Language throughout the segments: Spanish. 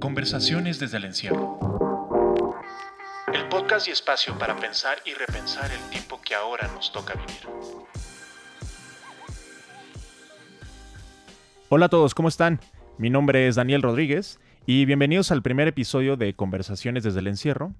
Conversaciones desde el encierro. El podcast y espacio para pensar y repensar el tiempo que ahora nos toca vivir. Hola a todos, ¿cómo están? Mi nombre es Daniel Rodríguez y bienvenidos al primer episodio de Conversaciones desde el encierro.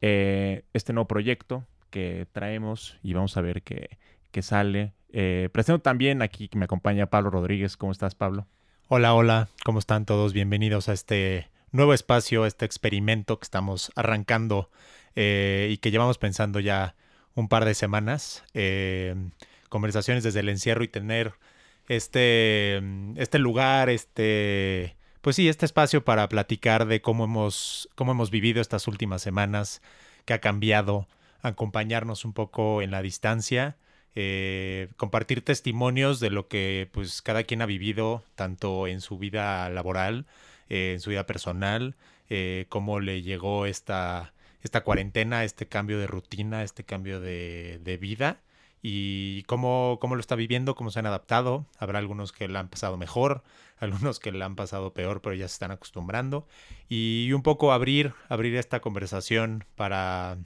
Eh, este nuevo proyecto que traemos y vamos a ver qué, sale. Eh, presento también aquí que me acompaña Pablo Rodríguez. ¿Cómo estás, Pablo? Hola, hola, ¿cómo están todos? Bienvenidos a este nuevo espacio, este experimento que estamos arrancando eh, y que llevamos pensando ya un par de semanas. Eh, conversaciones desde el encierro y tener este, este lugar, este, pues sí, este espacio para platicar de cómo hemos, cómo hemos vivido estas últimas semanas, qué ha cambiado, acompañarnos un poco en la distancia eh, compartir testimonios de lo que pues cada quien ha vivido, tanto en su vida laboral, eh, en su vida personal, eh, cómo le llegó esta, esta cuarentena, este cambio de rutina, este cambio de, de vida y cómo, cómo, lo está viviendo, cómo se han adaptado. Habrá algunos que la han pasado mejor, algunos que la han pasado peor, pero ya se están acostumbrando. Y un poco abrir, abrir esta conversación para,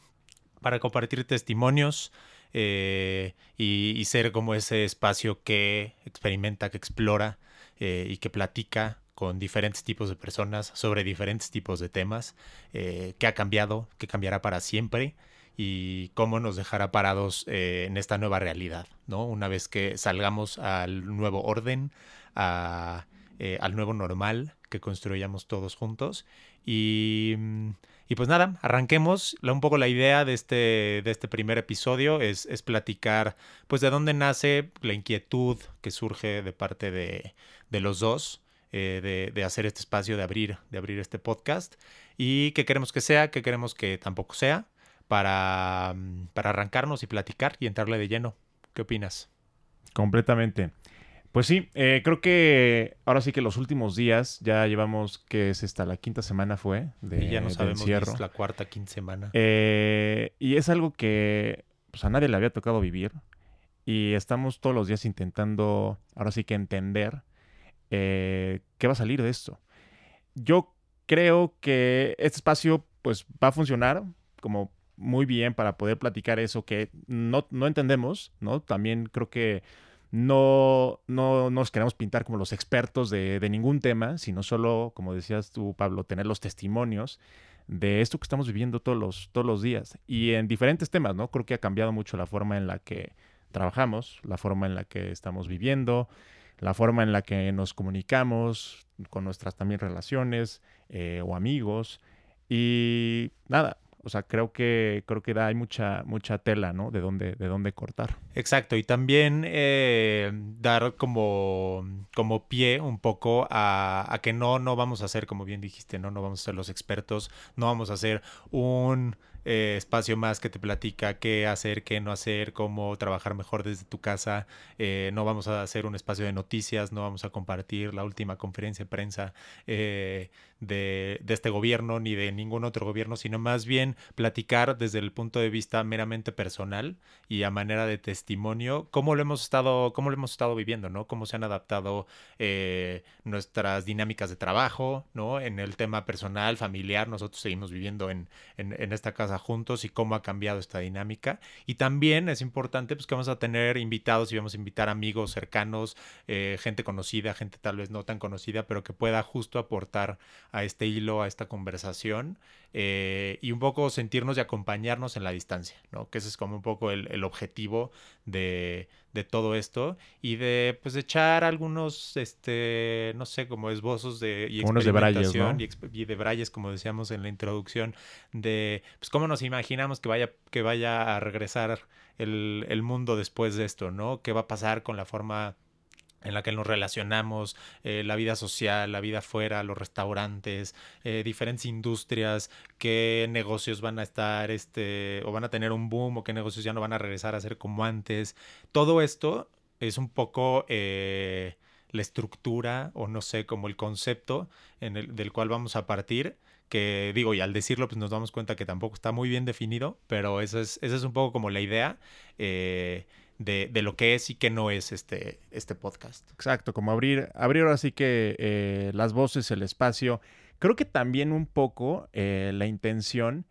para compartir testimonios, eh, y, ser como ese espacio que experimenta, que explora eh, y que platica con diferentes tipos de personas sobre diferentes tipos de temas, eh, qué ha cambiado, qué cambiará para siempre y cómo nos dejará parados en esta nueva realidad, ¿no? Una vez que salgamos al nuevo orden, al nuevo normal que construyamos todos juntos y mm, y pues nada, arranquemos. Un poco la idea de este, de este primer episodio es, es platicar pues de dónde nace la inquietud que surge de parte de, de los dos. Eh, de, de, hacer este espacio, de abrir, de abrir este podcast y qué queremos que sea, qué queremos que tampoco sea, para, para arrancarnos y platicar y entrarle de lleno. ¿Qué opinas? Completamente. Pues sí, eh, creo que ahora sí que los últimos días ya llevamos que es esta la quinta semana fue de y ya no sabemos si es la cuarta quinta semana. Eh, y es algo que pues, a nadie le había tocado vivir y estamos todos los días intentando ahora sí que entender eh, qué va a salir de esto. Yo creo que este espacio pues va a funcionar como muy bien para poder platicar eso que no, no entendemos, ¿no? También creo que no, no, nos queremos pintar como los expertos de, ningún tema, sino solo, como decías tú, Pablo, tener los testimonios de esto que estamos viviendo todos los, todos los días. Y en diferentes temas, ¿no? Creo que ha cambiado mucho la forma en la que trabajamos, la forma en la que estamos viviendo, la forma en la que nos comunicamos con nuestras también relaciones eh, o amigos. Y nada, o sea, creo que, creo que hay mucha, mucha tela, ¿no? De dónde, de dónde cortar. Exacto, y también eh, dar como, como pie un poco a, a, que no, no vamos a ser, como bien dijiste, ¿no? No vamos a ser los expertos, no vamos a ser un eh, espacio más que te platica qué hacer, qué no hacer, cómo trabajar mejor desde tu casa. Eh, no vamos a hacer un espacio de noticias, no vamos a compartir la última conferencia de prensa eh, de, este gobierno ni de ningún otro gobierno, sino más bien platicar desde el punto de vista meramente personal y a manera de testimonio cómo lo hemos estado, cómo lo hemos estado viviendo, ¿no? Cómo se han adaptado nuestras dinámicas de trabajo, ¿no? En el tema personal, familiar, nosotros seguimos viviendo en, en, en esta casa juntos y cómo ha cambiado esta dinámica. Y también es importante pues, que vamos a tener invitados y vamos a invitar amigos cercanos, eh, gente conocida, gente tal vez no tan conocida, pero que pueda justo aportar a este hilo, a esta conversación eh, y un poco sentirnos y acompañarnos en la distancia, ¿no? Que ese es como un poco el, objetivo de, de, todo esto y de pues echar algunos, este, no sé, como esbozos de y experimentación de y, de brayes, como decíamos en la introducción, de pues cómo nos imaginamos que vaya, que vaya a regresar el, el mundo después de esto, ¿no? ¿Qué va a pasar con la forma en la que nos relacionamos, eh, la vida social, la vida afuera, los restaurantes, eh, diferentes industrias, qué negocios van a estar, este, o van a tener un boom, o qué negocios ya no van a regresar a ser como antes. Todo esto es un poco eh, la estructura, o no sé, como el concepto en el, del cual vamos a partir que digo, y al decirlo, pues nos damos cuenta que tampoco está muy bien definido, pero eso es, esa es un poco como la idea de, de, lo que es y qué no es este, este podcast. Exacto, como abrir, abrir ahora sí que eh, las voces, el espacio. Creo que también un poco eh, la intención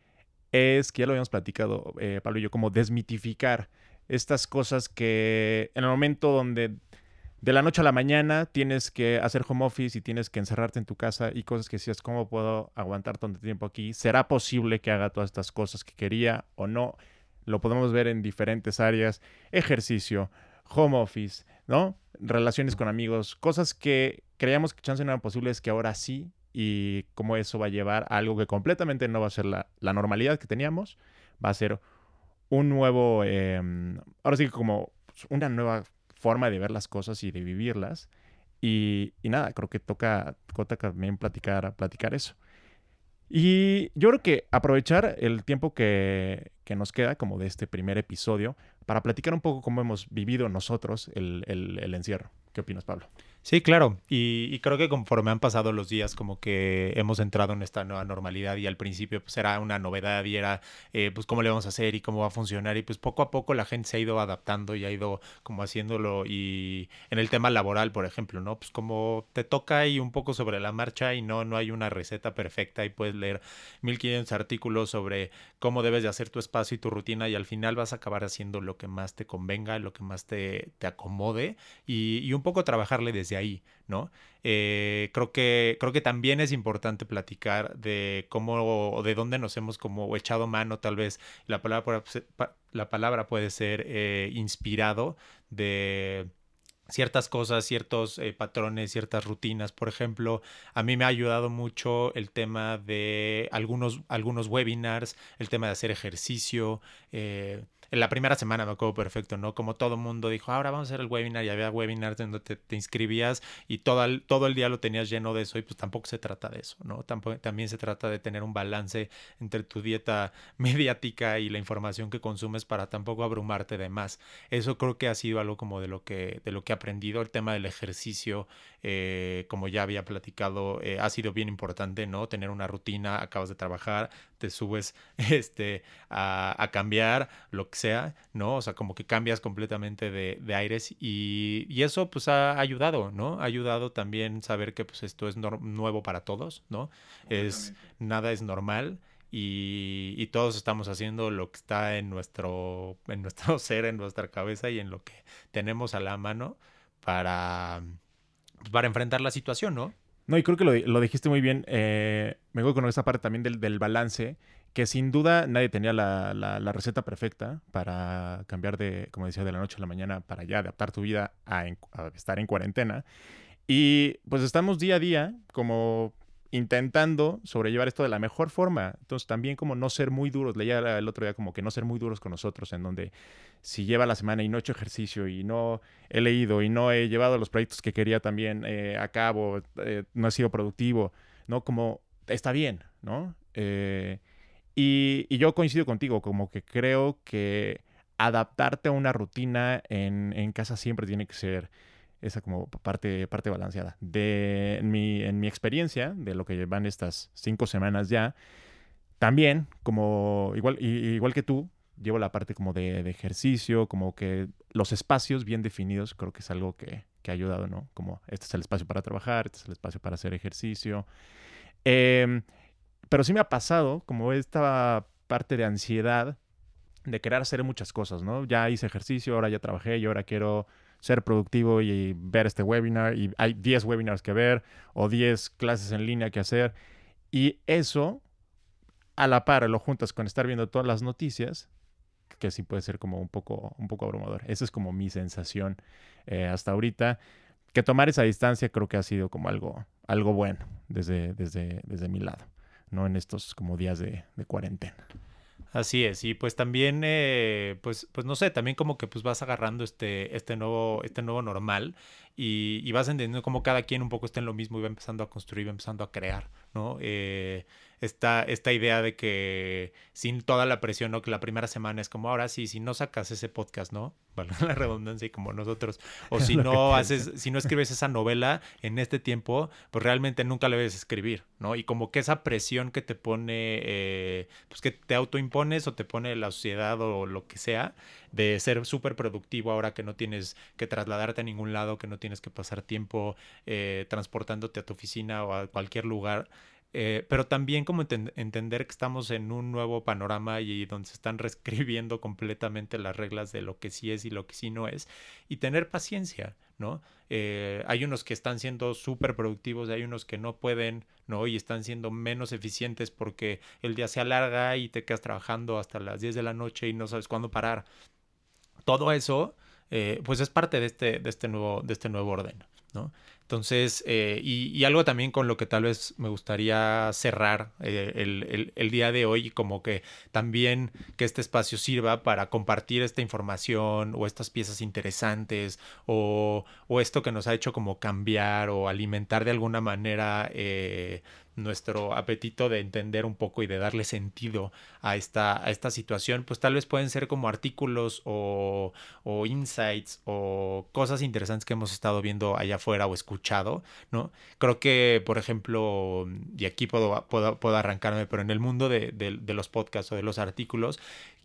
es, que ya lo habíamos platicado, eh, Pablo y yo, como desmitificar estas cosas que en el momento donde de la noche a la mañana tienes que hacer home office y tienes que encerrarte en tu casa y cosas que decías, ¿cómo puedo aguantar tanto tiempo aquí? ¿Será posible que haga todas estas cosas que quería o no? Lo podemos ver en diferentes áreas, ejercicio, home office, ¿no? Relaciones con amigos, cosas que creíamos que chance no eran posibles que ahora sí y cómo eso va a llevar a algo que completamente no va a ser la, normalidad que teníamos, va a ser un nuevo, em, ahora sí que como una nueva forma de ver las cosas y de vivirlas. Y, nada, creo que toca, toca también platicar, platicar eso. Y yo creo que aprovechar el tiempo que, nos queda, como de este primer episodio, para platicar un poco cómo hemos vivido nosotros el, el encierro. ¿Qué opinas, Pablo? Sí, claro. Y, creo que conforme han pasado los días, como que hemos entrado en esta nueva normalidad y al principio pues era una novedad y era eh, pues cómo le vamos a hacer y cómo va a funcionar y pues poco a poco la gente se ha ido adaptando y ha ido como haciéndolo y en el tema laboral, por ejemplo, ¿no? Pues como te toca y un poco sobre la marcha y no, no hay una receta perfecta y puedes leer 1500 artículos sobre cómo debes de hacer tu espacio y tu rutina y al final vas a acabar haciendo lo que más te convenga, lo que más te, te acomode y, y un poco trabajarle desde ahí, ¿no? Eh, creo, que, creo que también es importante platicar de cómo o de dónde nos hemos como echado mano, tal vez la palabra, la palabra puede ser eh, inspirado de ciertas cosas, ciertos eh, patrones, ciertas rutinas. Por ejemplo, a mí me ha ayudado mucho el tema de algunos, algunos webinars, el tema de hacer ejercicio. Eh, en la primera semana me acuerdo perfecto, ¿no? Como todo mundo dijo, ahora vamos a hacer el webinar y había webinars donde te, inscribías y todo el, todo el día lo tenías lleno de eso y pues tampoco se trata de eso, ¿no? Tampoco, también se trata de tener un balance entre tu dieta mediática y la información que consumes para tampoco abrumarte de más. Eso creo que ha sido algo como de lo que, de lo que he aprendido. El tema del ejercicio, eh, como ya había platicado, eh, ha sido bien importante, ¿no? Tener una rutina, acabas de trabajar, te subes este, a, a cambiar, lo que sea, ¿no? O sea, como que cambias completamente de, de aires y, y, eso pues ha ayudado, ¿no? Ha ayudado también saber que pues esto es nuevo para todos, ¿no? Es, nada es normal. Y, todos estamos haciendo lo que está en nuestro, en nuestro ser, en nuestra cabeza y en lo que tenemos a la mano para, pues, para enfrentar la situación, ¿no? No, y creo que lo, lo dijiste muy bien. Eh, me voy con esa parte también del, del, balance, que sin duda nadie tenía la, la, receta perfecta para cambiar de, como decía, de la noche a la mañana para ya adaptar tu vida a, a estar en cuarentena. Y pues estamos día a día como intentando sobrellevar esto de la mejor forma. Entonces también como no ser muy duros, leía el otro día como que no ser muy duros con nosotros, en donde si lleva la semana y no he hecho ejercicio y no he leído y no he llevado los proyectos que quería también eh, a cabo, eh, no he sido productivo, ¿no? Como está bien, ¿no? Eh, y, y, yo coincido contigo, como que creo que adaptarte a una rutina en, en casa siempre tiene que ser esa como parte, parte balanceada. De, en, mi, en mi experiencia, de lo que llevan estas cinco semanas ya, también, como igual, igual que tú, llevo la parte como de, de, ejercicio, como que los espacios bien definidos, creo que es algo que, que, ha ayudado, ¿no? Como este es el espacio para trabajar, este es el espacio para hacer ejercicio. Eh, pero sí me ha pasado como esta parte de ansiedad de querer hacer muchas cosas, ¿no? Ya hice ejercicio, ahora ya trabajé y ahora quiero ser productivo y ver este webinar y hay 10 webinars que ver o 10 clases en línea que hacer. Y eso, a la par, lo juntas con estar viendo todas las noticias, que sí puede ser como un poco, un poco abrumador. Esa es como mi sensación eh, hasta ahorita. Que tomar esa distancia creo que ha sido como algo, algo bueno desde, desde, desde mi lado, ¿no? En estos como días de, de cuarentena. Así es, y pues también, eh, pues, pues no sé, también como que pues vas agarrando este, este nuevo, este nuevo normal y, y vas entendiendo cómo cada quien un poco está en lo mismo y va empezando a construir, va empezando a crear, ¿no? Eh, esta, esta idea de que sin toda la presión, ¿no? Que la primera semana es como, ahora sí, si no sacas ese podcast, ¿no? Vale la redundancia y como nosotros. O si no haces, si no escribes esa novela en este tiempo, pues realmente nunca la debes escribir, ¿no? Y como que esa presión que te pone, eh, pues que te autoimpones o te pone la sociedad o lo que sea, de ser súper productivo ahora que no tienes que trasladarte a ningún lado, que no tienes que pasar tiempo eh, transportándote a tu oficina o a cualquier lugar eh, pero también como entender que estamos en un nuevo panorama y donde se están reescribiendo completamente las reglas de lo que sí es y lo que sí no es, y tener paciencia, ¿no? Eh, hay unos que están siendo súper productivos, hay unos que no pueden, ¿no? Y están siendo menos eficientes porque el día se alarga y te quedas trabajando hasta las 10 de la noche y no sabes cuándo parar. Todo eso, eh, pues es parte de este, de este, nuevo, de este nuevo orden, ¿no? Entonces, eh, y, algo también con lo que tal vez me gustaría cerrar eh, el, día de hoy, como que también que este espacio sirva para compartir esta información o estas piezas interesantes o, o esto que nos ha hecho como cambiar o alimentar de alguna manera eh, nuestro apetito de entender un poco y de darle sentido a esta, a esta situación, pues tal vez pueden ser como artículos o, o insights o cosas interesantes que hemos estado viendo allá afuera o escuchado, ¿no? Creo que, por ejemplo, y aquí puedo, puedo, arrancarme, pero en el mundo de, de los podcasts o de los artículos,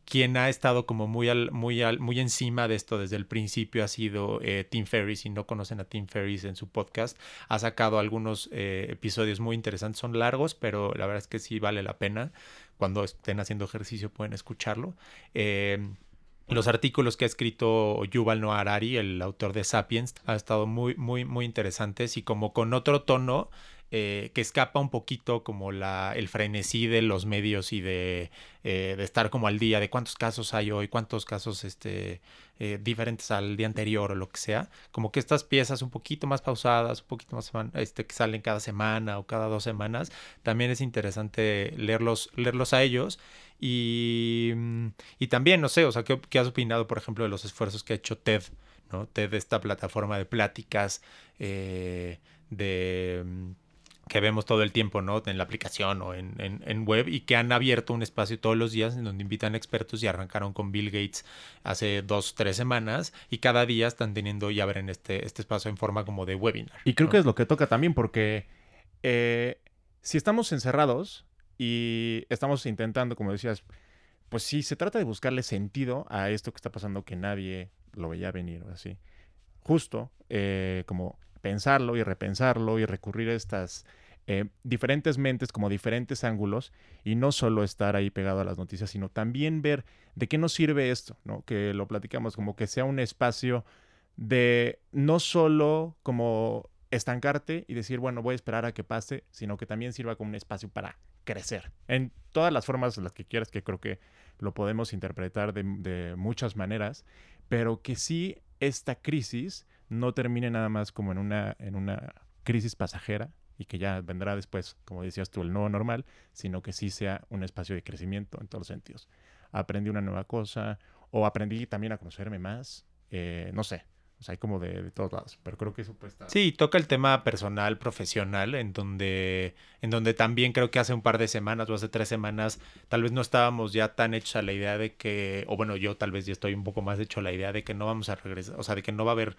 quien ha estado como muy, al, muy, al, muy encima de esto desde el principio ha sido eh, Tim Ferriss. Si no conocen a Tim Ferriss en su podcast, ha sacado algunos eh, episodios muy interesantes. Son largos, pero la verdad es que sí vale la pena. Cuando estén haciendo ejercicio pueden escucharlo. Eh, los artículos que ha escrito Yuval Noah Harari, el autor de Sapiens, ha estado muy, muy, muy interesantes y como con otro tono eh, que escapa un poquito como la, el frenesí de los medios y de, eh, de, estar como al día de cuántos casos hay hoy, cuántos casos este, eh, diferentes al día anterior o lo que sea. Como que estas piezas un poquito más pausadas, un poquito más este, que salen cada semana o cada dos semanas, también es interesante leerlos, leerlos a ellos. Y, mm, y también, no sé, o sea, ¿qué, ¿qué, has opinado, por ejemplo, de los esfuerzos que ha hecho TED? ¿no? TED, esta plataforma de pláticas de mm, que vemos todo el tiempo, ¿no? En la aplicación o en, en, web y que han abierto un espacio todos los días en donde invitan expertos y arrancaron con Bill Gates hace dos, tres semanas y cada día están teniendo y abren este, este espacio en forma como de webinar. Y creo que es lo que toca también porque eh, si estamos encerrados y estamos intentando, como decías, pues sí, se trata de buscarle sentido a esto que está pasando que nadie lo veía venir o así. Justo eh, como pensarlo y repensarlo y recurrir a estas eh, diferentes mentes como diferentes ángulos y no solo estar ahí pegado a las noticias, sino también ver de qué nos sirve esto, ¿no? Que lo platicamos como que sea un espacio de no solo como estancarte y decir, bueno, voy a esperar a que pase, sino que también sirva como un espacio para crecer en todas las formas las que quieras, que creo que lo podemos interpretar de, de muchas maneras, pero que sí esta crisis no termine nada más como en una, en una crisis pasajera y que ya vendrá después, como decías tú, el nuevo normal, sino que sí sea un espacio de crecimiento en todos los sentidos. Aprendí una nueva cosa o aprendí también a conocerme más, eh, no sé, o sea, hay como de, todos lados, pero creo que eso puede estar... Sí, toca el tema personal, profesional, en donde, en donde también creo que hace un par de semanas o hace tres semanas tal vez no estábamos ya tan hechos a la idea de que, o bueno, yo tal vez ya estoy un poco más hecho a la idea de que no vamos a regresar, o sea, de que no va a haber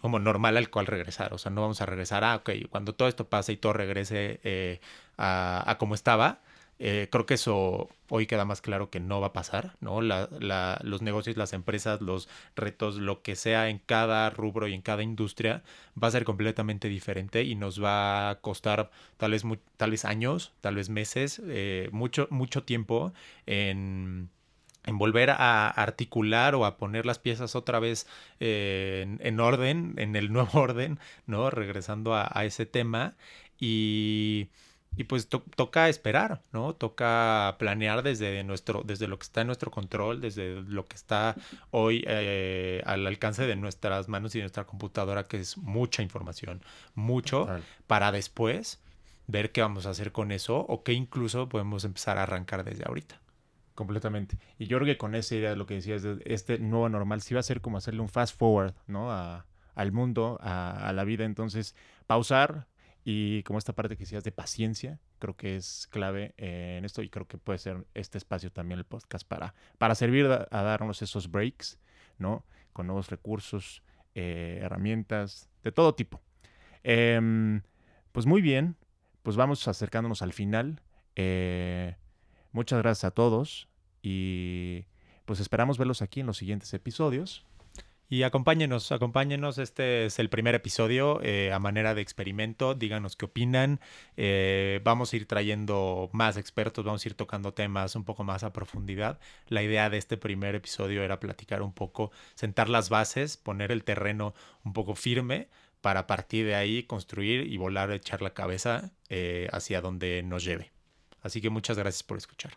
como normal al cual regresar. O sea, no vamos a regresar a, ok, cuando todo esto pase y todo regrese eh, a, como estaba, eh, creo que eso hoy queda más claro que no va a pasar, ¿no? La, la, los negocios, las empresas, los retos, lo que sea en cada rubro y en cada industria va a ser completamente diferente y nos va a costar tal vez, tal vez años, tal vez meses, eh, mucho, mucho tiempo en en volver a articular o a poner las piezas otra vez eh, en, orden, en el nuevo orden, ¿no? Regresando a, ese tema. Y, y pues toca esperar, ¿no? Toca planear desde, nuestro, desde lo que está en nuestro control, desde lo que está hoy eh, al alcance de nuestras manos y de nuestra computadora, que es mucha información, mucho, para después ver qué vamos a hacer con eso o qué incluso podemos empezar a arrancar desde ahorita. Completamente. Y yo creo que con esa idea de lo que decías, de este nuevo normal, sí va a ser como hacerle un fast forward, ¿no? A, al mundo, a, la vida. Entonces, pausar y como esta parte que decías de paciencia, creo que es clave en esto y creo que puede ser este espacio también el podcast para, para servir a, darnos esos breaks, ¿no? Con nuevos recursos, eh, herramientas, de todo tipo. Em, pues muy bien, pues vamos acercándonos al final. Eh, Muchas gracias a todos y pues esperamos verlos aquí en los siguientes episodios. Y acompáñenos, acompáñenos. Este es el primer episodio eh, a manera de experimento. Díganos qué opinan. Eh, vamos a ir trayendo más expertos, vamos a ir tocando temas un poco más a profundidad. La idea de este primer episodio era platicar un poco, sentar las bases, poner el terreno un poco firme para partir de ahí construir y volar, echar la cabeza eh, hacia donde nos lleve. Así que muchas gracias por escuchar.